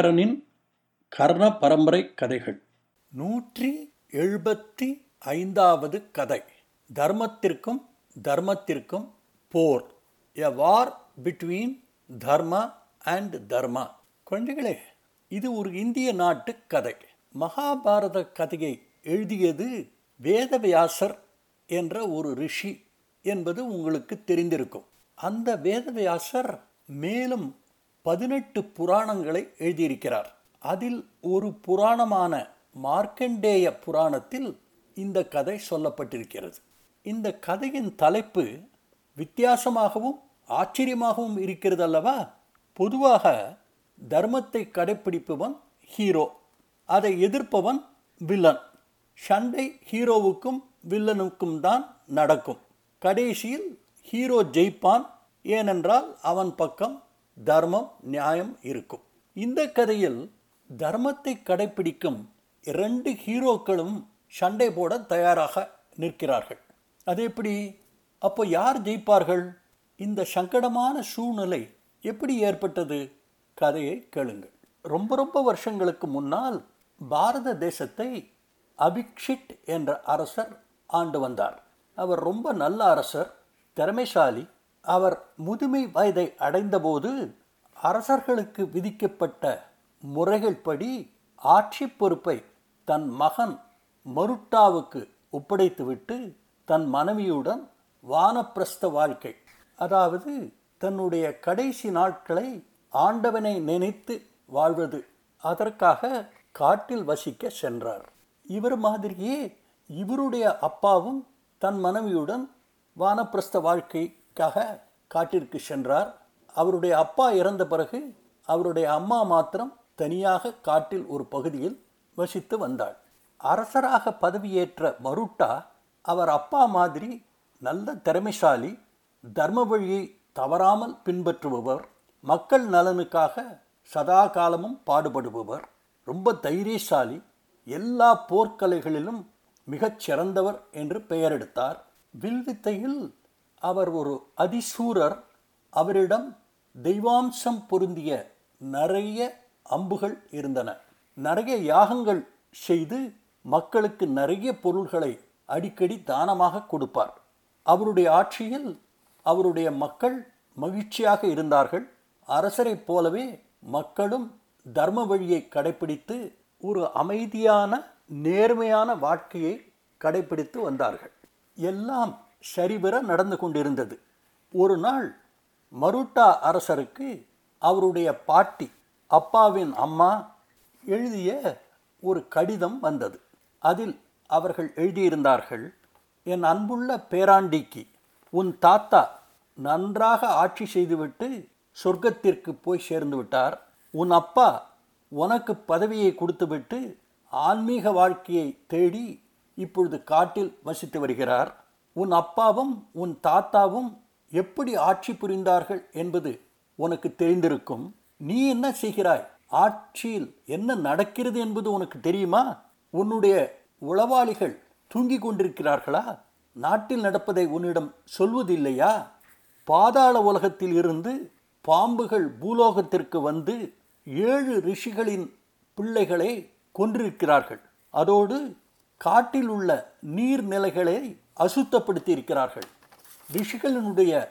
ஐங்கரனின் கர்ண பரம்பரை கதைகள். நூற்றி எழுபத்தி ஐந்தாவது கதை. தர்மத்திற்கும் தர்மத்திற்கும் போர். A war between dharma and dharma. குழந்தைகளே இது ஒரு இந்திய நாட்டு கதை. மகாபாரத கதையை எழுதியது வேதவியாசர் என்ற ஒரு ரிஷி என்பது உங்களுக்கு தெரிந்திருக்கும். அந்த வேதவியாசர் மேலும் பதினெட்டு புராணங்களை எழுதியிருக்கிறார். அதில் ஒரு புராணமான மார்க்கண்டேய புராணத்தில் இந்த கதை சொல்லப்பட்டிருக்கிறது. இந்த கதையின் தலைப்பு வித்தியாசமாகவும் ஆச்சரியமாகவும் இருக்கிறது அல்லவா? பொதுவாக தர்மத்தை கடைப்பிடிப்பவன் ஹீரோ அதை எதிர்ப்பவன் வில்லன். சண்டை ஹீரோவுக்கும் வில்லனுக்கும் தான் நடக்கும். கடைசியில் ஹீரோ ஜெயிப்பான் ஏனென்றால் அவன் பக்கம் தர்மம் நியாயம் இருக்கும். இந்த கதையில் தர்மத்தை கடைப்பிடிக்கும் இரண்டு ஹீரோக்களும் சண்டை போட தயாராக நிற்கிறார்கள். அது எப்படி? அப்போ யார் ஜெயிப்பார்கள்? இந்த சங்கடமான சூழ்நிலை எப்படி ஏற்பட்டது? கதையை கேளுங்கள். ரொம்ப ரொம்ப வருஷங்களுக்கு முன்னால் பாரத தேசத்தை அபிக்ஷிட் என்ற அரசர் ஆண்டு வந்தார். அவர் ரொம்ப நல்ல அரசர் திறமைசாலி அவர் முதுமை வயதை அடைந்தபோது அரசர்களுக்கு விதிக்கப்பட்ட முறைகள் படி ஆட்சி பொறுப்பை தன் மகன் மருட்டாவுக்கு ஒப்படைத்துவிட்டு தன் மனைவியுடன் வானப்பிரஸ்த வாழ்க்கை. அதாவது தன்னுடைய கடைசி நாட்களை ஆண்டவனை நினைத்து வாழ்வது. அதற்காக காட்டில் வசிக்க சென்றார். இவர் மாதிரியே இவருடைய அப்பாவும் தன் மனைவியுடன் வானப்பிரஸ்த காக காட்டிற்கு சென்றார். அவருடைய அப்பா இறந்த பிறகு அவருடைய அம்மா மாத்திரம் தனியாக காட்டில் ஒரு பகுதியில் வசித்து வந்தாள். அரசராக பதவியேற்ற மருட்டா அவர் அப்பா மாதிரி நல்ல திறமைசாலி தர்ம வழியை தவறாமல் பின்பற்றுபவர் மக்கள் நலனுக்காக சதா காலமும் பாடுபடுபவர் ரொம்ப தைரியசாலி எல்லா போர்க்கலைகளிலும் மிகச் சிறந்தவர் என்று பெயர் எடுத்தார் வில்வித்தையில் அவர் ஒரு அதிசூரர். அவரிடம் தெய்வாம்சம் பொருந்திய நிறைய அம்புகள் இருந்தன. நிறைய யாகங்கள் செய்து மக்களுக்கு நிறைய பொருள்களை அடிக்கடி தானமாக கொடுப்பார். அவருடைய ஆட்சியில் அவருடைய மக்கள் மகிழ்ச்சியாக இருந்தார்கள். அரசரைப் போலவே மக்களும் தர்ம வழியை கடைபிடித்து ஒரு அமைதியான நேர்மையான வாழ்க்கையை கடைபிடித்து வந்தார்கள். எல்லாம் சரிவர நடந்து கொண்டிருந்தது. ஒரு நாள் மருட்டா அரசருக்கு அவருடைய பாட்டி அப்பாவின் அம்மா எழுதிய ஒரு கடிதம் வந்தது. அதில் அவர்கள் எழுதியிருந்தார்கள் என் அன்புள்ள பேராண்டிக்கு உன் தாத்தா நன்றாக ஆட்சி செய்துவிட்டு சொர்க்கத்திற்கு போய் சேர்ந்து விட்டார். உன் அப்பா உனக்கு பதவியை கொடுத்துவிட்டு ஆன்மீக வாழ்க்கையை தேடி இப்பொழுது காட்டில் வசித்து வருகிறார். உன் அப்பாவும் உன் தாத்தாவும் எப்படி ஆட்சி புரிந்தார்கள் என்பது உனக்கு தெரிந்திருக்கும். நீ என்ன செய்கிறாய்? ஆட்சியில் என்ன நடக்கிறது என்பது உனக்கு தெரியுமா? உன்னுடைய உளவாளிகள் தூங்கிக் கொண்டிருக்கிறார்களா? நாட்டில் நடப்பதை உன்னிடம் சொல்வதில்லையா? பாதாள உலகத்தில் இருந்து பாம்புகள் பூலோகத்திற்கு வந்து ஏழு ரிஷிகளின் பிள்ளைகளை கொன்றிருக்கிறார்கள். அதோடு காட்டில் உள்ள நீர்நிலைகளை அசுத்தப்படுத்தி இருக்கிறார்கள் ரிஷிகளினுடைய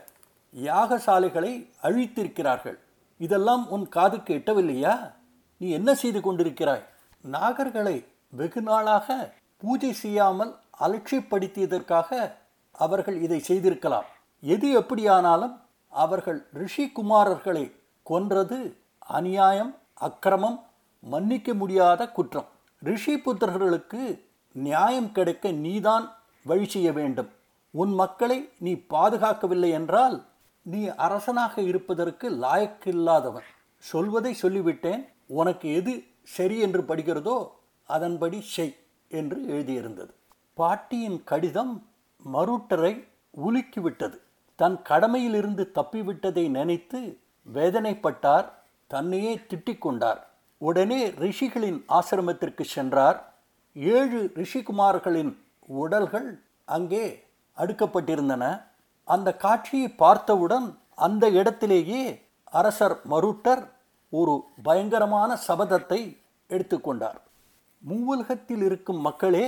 யாகசாலைகளை அழித்திருக்கிறார்கள். இதெல்லாம் உன் காதுக்கு எட்டவில்லையா? நீ என்ன செய்து கொண்டிருக்கிறாய்? நாகர்களை வெகு நாளாக பூஜை செய்யாமல் அலட்சியப்படுத்தியதற்காக அவர்கள் இதை செய்திருக்கலாம். எது எப்படியானாலும் அவர்கள் ரிஷி குமாரர்களை கொன்றது அநியாயம் அக்கிரமம் மன்னிக்க முடியாத குற்றம். ரிஷி புத்திரர்களுக்கு நியாயம் கிடைக்க நீதான் வழி செய்ய வேண்டும். உன் மக்களை நீ பாதுகாக்கவில்லை என்றால் நீ அரசனாக இருப்பதற்கு லாயக்கில்லாதவன். சொல்வதை சொல்லிவிட்டேன். உனக்கு எது சரி என்று படுகிறதோ அதன்படி செய் என்று எழுதியிருந்தது. பாட்டியின் கடிதம் மருட்டரை உலுக்கிவிட்டது. தன் கடமையிலிருந்து தப்பிவிட்டதை நினைத்து வேதனைப்பட்டார். தன்னையே திட்டிக் கொண்டார். உடனே ரிஷிகளின் ஆசிரமத்திற்கு சென்றார். ஏழு ரிஷிகுமார்களின் உடல்கள் அங்கே அடுக்கப்பட்டிருந்தன. அந்த காட்சியை பார்த்தவுடன் அந்த இடத்திலேயே அரசர் மருட்டர் ஒரு பயங்கரமான சபதத்தை எடுத்துக்கொண்டார் மூவுலகத்தில் இருக்கும் மக்களே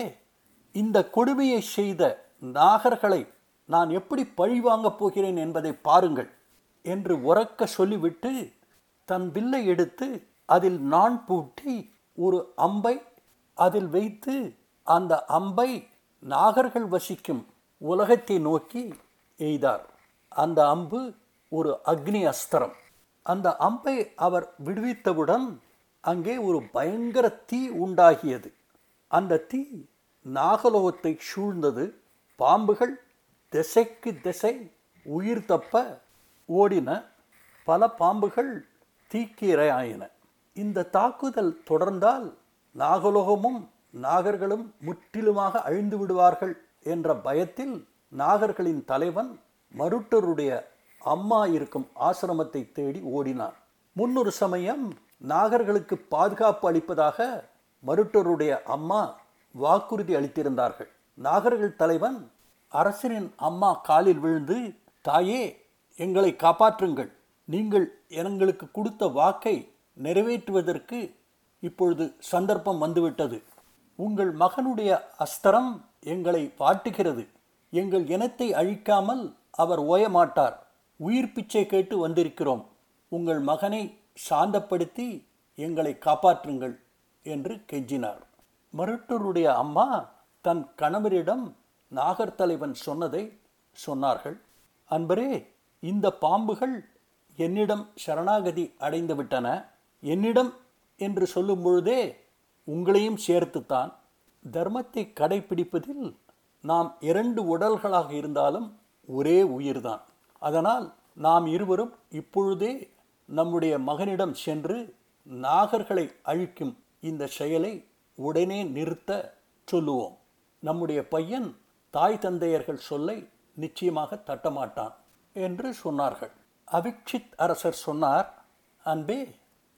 இந்த கொடுமையை செய்த நாகர்களை நான் எப்படி பழிவாங்கப் போகிறேன் என்பதை பாருங்கள் என்று உறக்க சொல்லிவிட்டு தன் வில்லை எடுத்து அதில் நான் பூட்டி ஒரு அம்பை அதில் வைத்து அந்த அம்பை நாகர்கள் வசிக்கும் உலகத்தை நோக்கி எய்தார். அந்த அம்பு ஒரு அக்னி அஸ்திரம். அந்த அம்பை அவர் விடுவித்தவுடன் அங்கே ஒரு பயங்கர தீ உண்டாகியது. அந்த தீ நாகலோகத்தை சூழ்ந்தது. பாம்புகள் திசைக்கு திசை உயிர் தப்ப ஓடின பல பாம்புகள் தீக்கீரையாயின. இந்த தாக்குதல் தொடர்ந்தால் நாகலோகமும் நாகர்களும் முற்றிலுமாக அழிந்து விடுவார்கள் என்ற பயத்தில் நாகர்களின் தலைவன் மருட்டருடைய அம்மா இருக்கும் ஆசிரமத்தை தேடி ஓடினான் முன்னொரு சமயம் நாகர்களுக்கு பாதுகாப்பு அளிப்பதாக மருட்டருடைய அம்மா வாக்குறுதி அளித்திருந்தார்கள். நாகர்கள் தலைவன் அரசனின் அம்மா காலில் விழுந்து தாயே எங்களை காப்பாற்றுங்கள். நீங்கள் எங்களுக்கு கொடுத்த வாக்கை நிறைவேற்றுவதற்கு இப்பொழுது சந்தர்ப்பம் வந்துவிட்டது. உங்கள் மகனுடைய அஸ்திரம் எங்களை வாட்டுகிறது. எங்கள் இனத்தை அழிக்காமல் அவர் ஓயமாட்டார். உயிர் பிச்சை கேட்டு வந்திருக்கிறோம். உங்கள் மகனை சாந்தப்படுத்தி எங்களை காப்பாற்றுங்கள் என்று கெஞ்சினார். மருட்டருடைய அம்மா தன் கணவரிடம் நாகர் தலைவன் சொன்னதை சொன்னார்கள். அன்பரே இந்த பாம்புகள் என்னிடம் சரணாகதி அடைந்துவிட்டன. என்னிடம் என்று சொல்லும் பொழுதே உங்களையும் சேர்த்துத்தான் தர்மத்தை கடைபிடிப்பதில் நாம் இரண்டு உடல்களாக இருந்தாலும் ஒரே உயிர்தான். அதனால் நாம் இருவரும் இப்பொழுதே நம்முடைய மகனிடம் சென்று நாகர்களை அழிக்கும் இந்த செயலை உடனே நிறுத்த சொல்லுவோம். நம்முடைய பையன் தாய் தந்தையர்கள் சொல்லை நிச்சயமாக தட்டமாட்டான் என்று சொன்னார்கள். அவிக்ஷித் அரசர் சொன்னார் அன்பே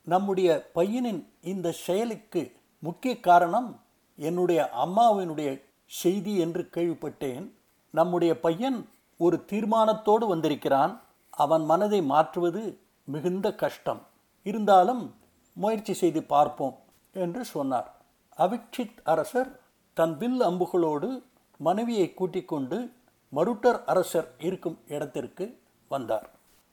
நம்முடைய பையனின் இந்த செயலுக்கு முக்கிய காரணம் என்னுடைய அம்மாவினுடைய செய்தி என்று கேள்விப்பட்டேன். நம்முடைய பையன் ஒரு தீர்மானத்தோடு வந்திருக்கிறான். அவன் மனதை மாற்றுவது மிகுந்த கஷ்டம். இருந்தாலும் முயற்சி செய்து பார்ப்போம் என்று சொன்னார். அவிக்ஷித் அரசர் தன் வில் அம்புகளோடு மனைவியை கூட்டிக் கொண்டு மருட்டர் அரசர் இருக்கும் இடத்திற்கு வந்தார்.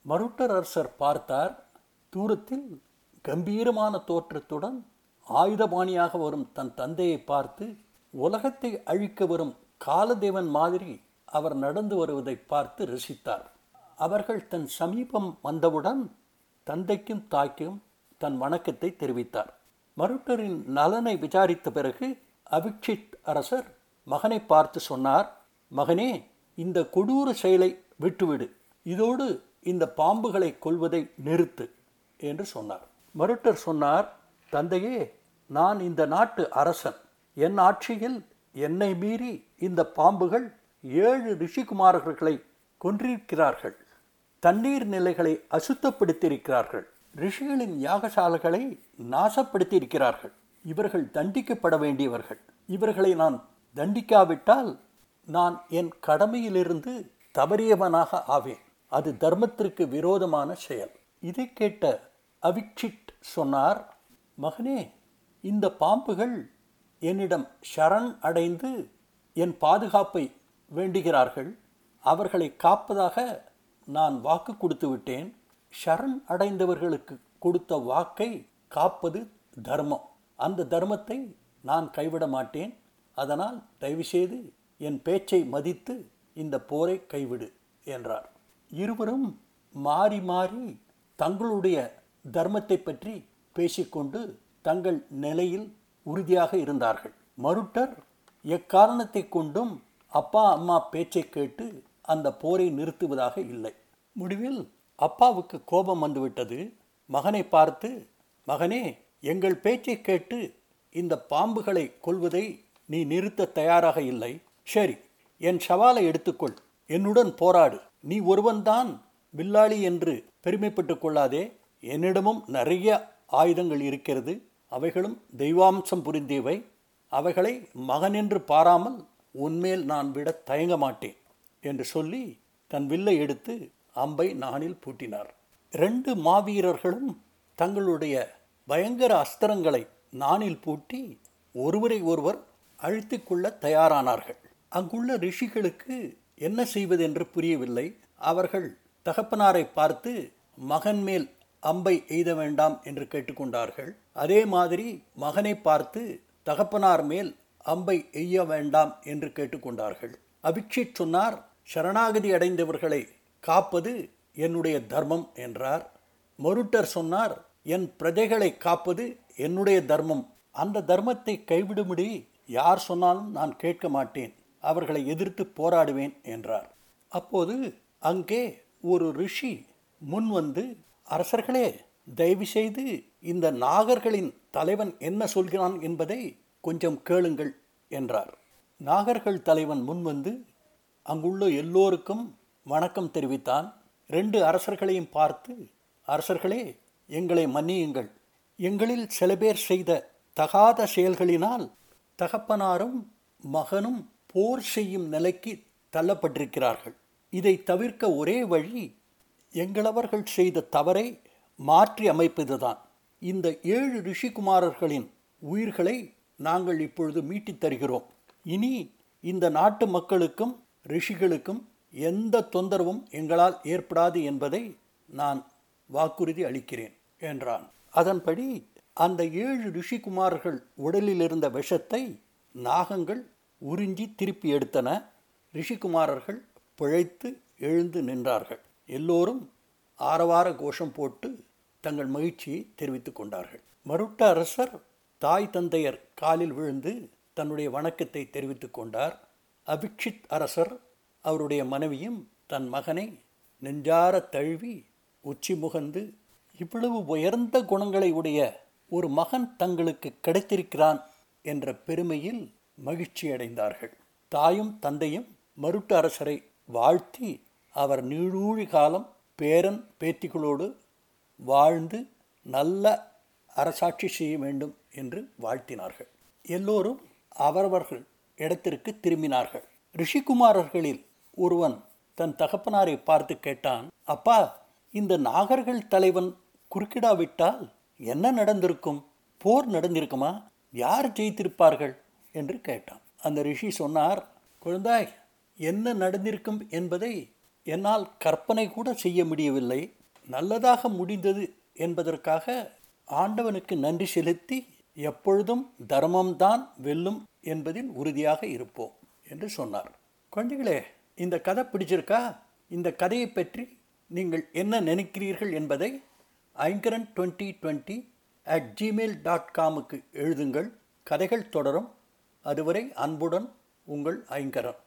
மருட்டர் அரசர் பார்த்தார். தூரத்தில் கம்பீரமான தோற்றத்துடன் ஆயுதபாணியாக வரும் தன் தந்தையை பார்த்து உலகத்தை அழிக்க வரும் காலதேவன் மாதிரி அவர் நடந்து வருவதை பார்த்து ரசித்தார். அவர்கள் தன் சமீபம் வந்தவுடன் தந்தைக்கும் தாய்க்கும் தன் வணக்கத்தை தெரிவித்தார். மருட்டரின் நலனை விசாரித்த பிறகு அபிக்ஷித் அரசர் மகனை பார்த்து சொன்னார் மகனே இந்த கொடூர செயலை விட்டுவிடு. இதோடு இந்த பாம்புகளை கொல்வதை நிறுத்து என்று சொன்னார். மருட்டர் சொன்னார் தந்தையே நான் இந்த நாட்டு அரசன். என் ஆட்சியில் என்னை மீறி இந்த பாம்புகள் ஏழு ரிஷிகுமாரர்களை கொன்றிருக்கிறார்கள். தண்ணீர் நிலைகளை அசுத்தப்படுத்தியிருக்கிறார்கள். ரிஷிகளின் யாகசாலைகளை நாசப்படுத்தியிருக்கிறார்கள். இவர்கள் தண்டிக்கப்பட வேண்டியவர்கள். இவர்களை நான் தண்டிக்காவிட்டால் நான் என் கடமையிலிருந்து தவறியவனாக ஆவேன். அது தர்மத்திற்கு விரோதமான செயல். இதை கேட்ட அவிக்ஷிட் சொன்னார் மகனே இந்த பாம்புகள் என்னிடம் ஷரண் அடைந்து என் பாதுகாப்பை வேண்டுகிறார்கள். அவர்களை காப்பதாக நான் வாக்கு கொடுத்து விட்டேன். ஷரண் அடைந்தவர்களுக்கு கொடுத்த வாக்கை காப்பது தர்மம். அந்த தர்மத்தை நான் கைவிட மாட்டேன். அதனால் தயவுசெய்து என் பேச்சை மதித்து இந்த போரை கைவிடு என்றார். இருவரும் மாறி மாறி தங்களுடைய தர்மத்தை பற்றி பேசிக்கொண்டு தங்கள் நிலையில் உறுதியாக இருந்தார்கள். மருட்டர் எக்காரணத்தை கொண்டும் அப்பா அம்மா பேச்சை கேட்டு அந்த போரை நிறுத்துவதாக இல்லை. முடிவில் அப்பாவுக்கு கோபம் வந்துவிட்டது. மகனை பார்த்து மகனே எங்கள் பேச்சை கேட்டு இந்த பாம்புகளை கொள்வதை நீ நிறுத்த தயாராக இல்லை. சரி என் சவாலை எடுத்துக்கொள். என்னுடன் போராடு. நீ ஒருவன்தான் வில்லாளி என்று பெருமைப்பட்டு கொள்ளாதே. என்னிடமும் நிறைய ஆயுதங்கள் இருக்கிறது. அவைகளும் தெய்வாம்சம் புரிந்தியவை அவைகளை மகனென்று பாராமல் உன்மேல் நான் விட தயங்க மாட்டேன் என்று சொல்லி தன் வில்லை எடுத்து அம்பை நானில் பூட்டினார். ரெண்டு மாவீரர்களும் தங்களுடைய பயங்கர அஸ்திரங்களை நானில் பூட்டி ஒருவரை ஒருவர் அழுத்திக் கொள்ள தயாரானார்கள். அங்குள்ள ரிஷிகளுக்கு என்ன செய்வதென்று புரியவில்லை. அவர்கள் தகப்பனாரை பார்த்து மகன் மேல் அம்பை எய்த வேண்டாம் என்று கேட்டுக்கொண்டார்கள். அதே மாதிரி மகனை பார்த்து தகப்பனார் மேல் அம்பை எய்ய வேண்டாம் என்று கேட்டுக்கொண்டார்கள். அபிக்ஷித் சொன்னார் சரணாகதி அடைந்தவர்களை காப்பது என்னுடைய தர்மம் என்றார். மருட்டர் சொன்னார் என் பிரஜைகளை காப்பது என்னுடைய தர்மம். அந்த தர்மத்தை கைவிடும்படி யார் சொன்னாலும் நான் கேட்க மாட்டேன். அவர்களை எதிர்த்து போராடுவேன் என்றார். அப்போது அங்கே ஒரு ரிஷி முன் வந்து அரசர்களே தயவு செய்து இந்த நாகர்களின் தலைவன் என்ன சொல்கிறான் என்பதை கொஞ்சம் கேளுங்கள் என்றார். நாகர்கள் தலைவன் முன் வந்து அங்குள்ள எல்லோருக்கும் வணக்கம் தெரிவித்தான். ரெண்டு அரசர்களையும் பார்த்து அரசர்களே எங்களை மன்னியுங்கள். எங்களில் சில பேர் செய்த தகாத செயல்களினால் தகப்பனாரும் மகனும் போர் செய்யும் நிலைக்கு தள்ளப்பட்டிருக்கிறார்கள். இதை தவிர்க்க ஒரே வழி எங்களவர்கள் செய்த தவறை மாற்றி அமைப்பதுதான். இந்த ஏழு ரிஷிகுமாரர்களின் உயிர்களை நாங்கள் இப்பொழுது மீட்டித் தருகிறோம். இனி இந்த நாட்டு மக்களுக்கும் ரிஷிகளுக்கும் எந்த தொந்தரவும் எங்களால் ஏற்படாது என்பதை நான் வாக்குறுதி அளிக்கிறேன் என்றான். அதன்படி அந்த ஏழு ரிஷிகுமார்கள் உடலில் இருந்த விஷத்தை நாகங்கள் உறிஞ்சி திருப்பி எடுத்தன. ரிஷிகுமாரர்கள் பிழைத்து எழுந்து நின்றார்கள். எல்லோரும் ஆரவார கோஷம் போட்டு தங்கள் மகிழ்ச்சியை தெரிவித்துக் கொண்டார்கள். மருட்ட அரசர் தாய் தந்தையர் காலில் விழுந்து தன்னுடைய வணக்கத்தை தெரிவித்துக் கொண்டார். அபிக்ஷித் அரசர் அவருடைய மனைவியும் தன் மகனை நெஞ்சார தழுவி உச்சி முகந்து இவ்வளவு உயர்ந்த குணங்களை உடைய ஒரு மகன் தங்களுக்கு கிடைத்திருக்கிறான் என்ற பெருமையில் மகிழ்ச்சி அடைந்தார்கள் தாயும் தந்தையும் மருட்டு அரசரை வாழ்த்தி அவர் நீழூழி காலம் பேரன் பேத்திகளோடு வாழ்ந்து நல்ல அரசாட்சி செய்ய வேண்டும் என்று வாழ்த்தினார்கள். எல்லோரும் அவரவர்கள் இடத்திற்கு திரும்பினார்கள். ரிஷிகுமாரர்களில் ஒருவன் தன் தகப்பனாரை பார்த்து கேட்டான் அப்பா இந்த நாகர்கள் தலைவன் குறுக்கிடாவிட்டால் என்ன நடந்திருக்கும்? போர் நடந்திருக்குமா? யார் ஜெயித்திருப்பார்கள்? என்று கேட்டான். அந்த ரிஷி சொன்னார் குழந்தாய் என்ன நடந்திருக்கும் என்பதை என்னால் கற்பனை கூட செய்ய முடியவில்லை. நல்லதாக முடிந்தது என்பதற்காக ஆண்டவனுக்கு நன்றி செலுத்தி எப்பொழுதும் தர்மம்தான் வெல்லும் என்பதில் உறுதியாக இருப்போம் என்று சொன்னார். குழந்தைகளே இந்த கதை பிடிச்சிருக்கா? இந்த கதையை பற்றி நீங்கள் என்ன நினைக்கிறீர்கள் என்பதை Aingaran twenty twenty at Gmail dot காமுக்கு எழுதுங்கள். கதைகள் தொடரும். அதுவரை அன்புடன் உங்கள் ஐங்கரன்.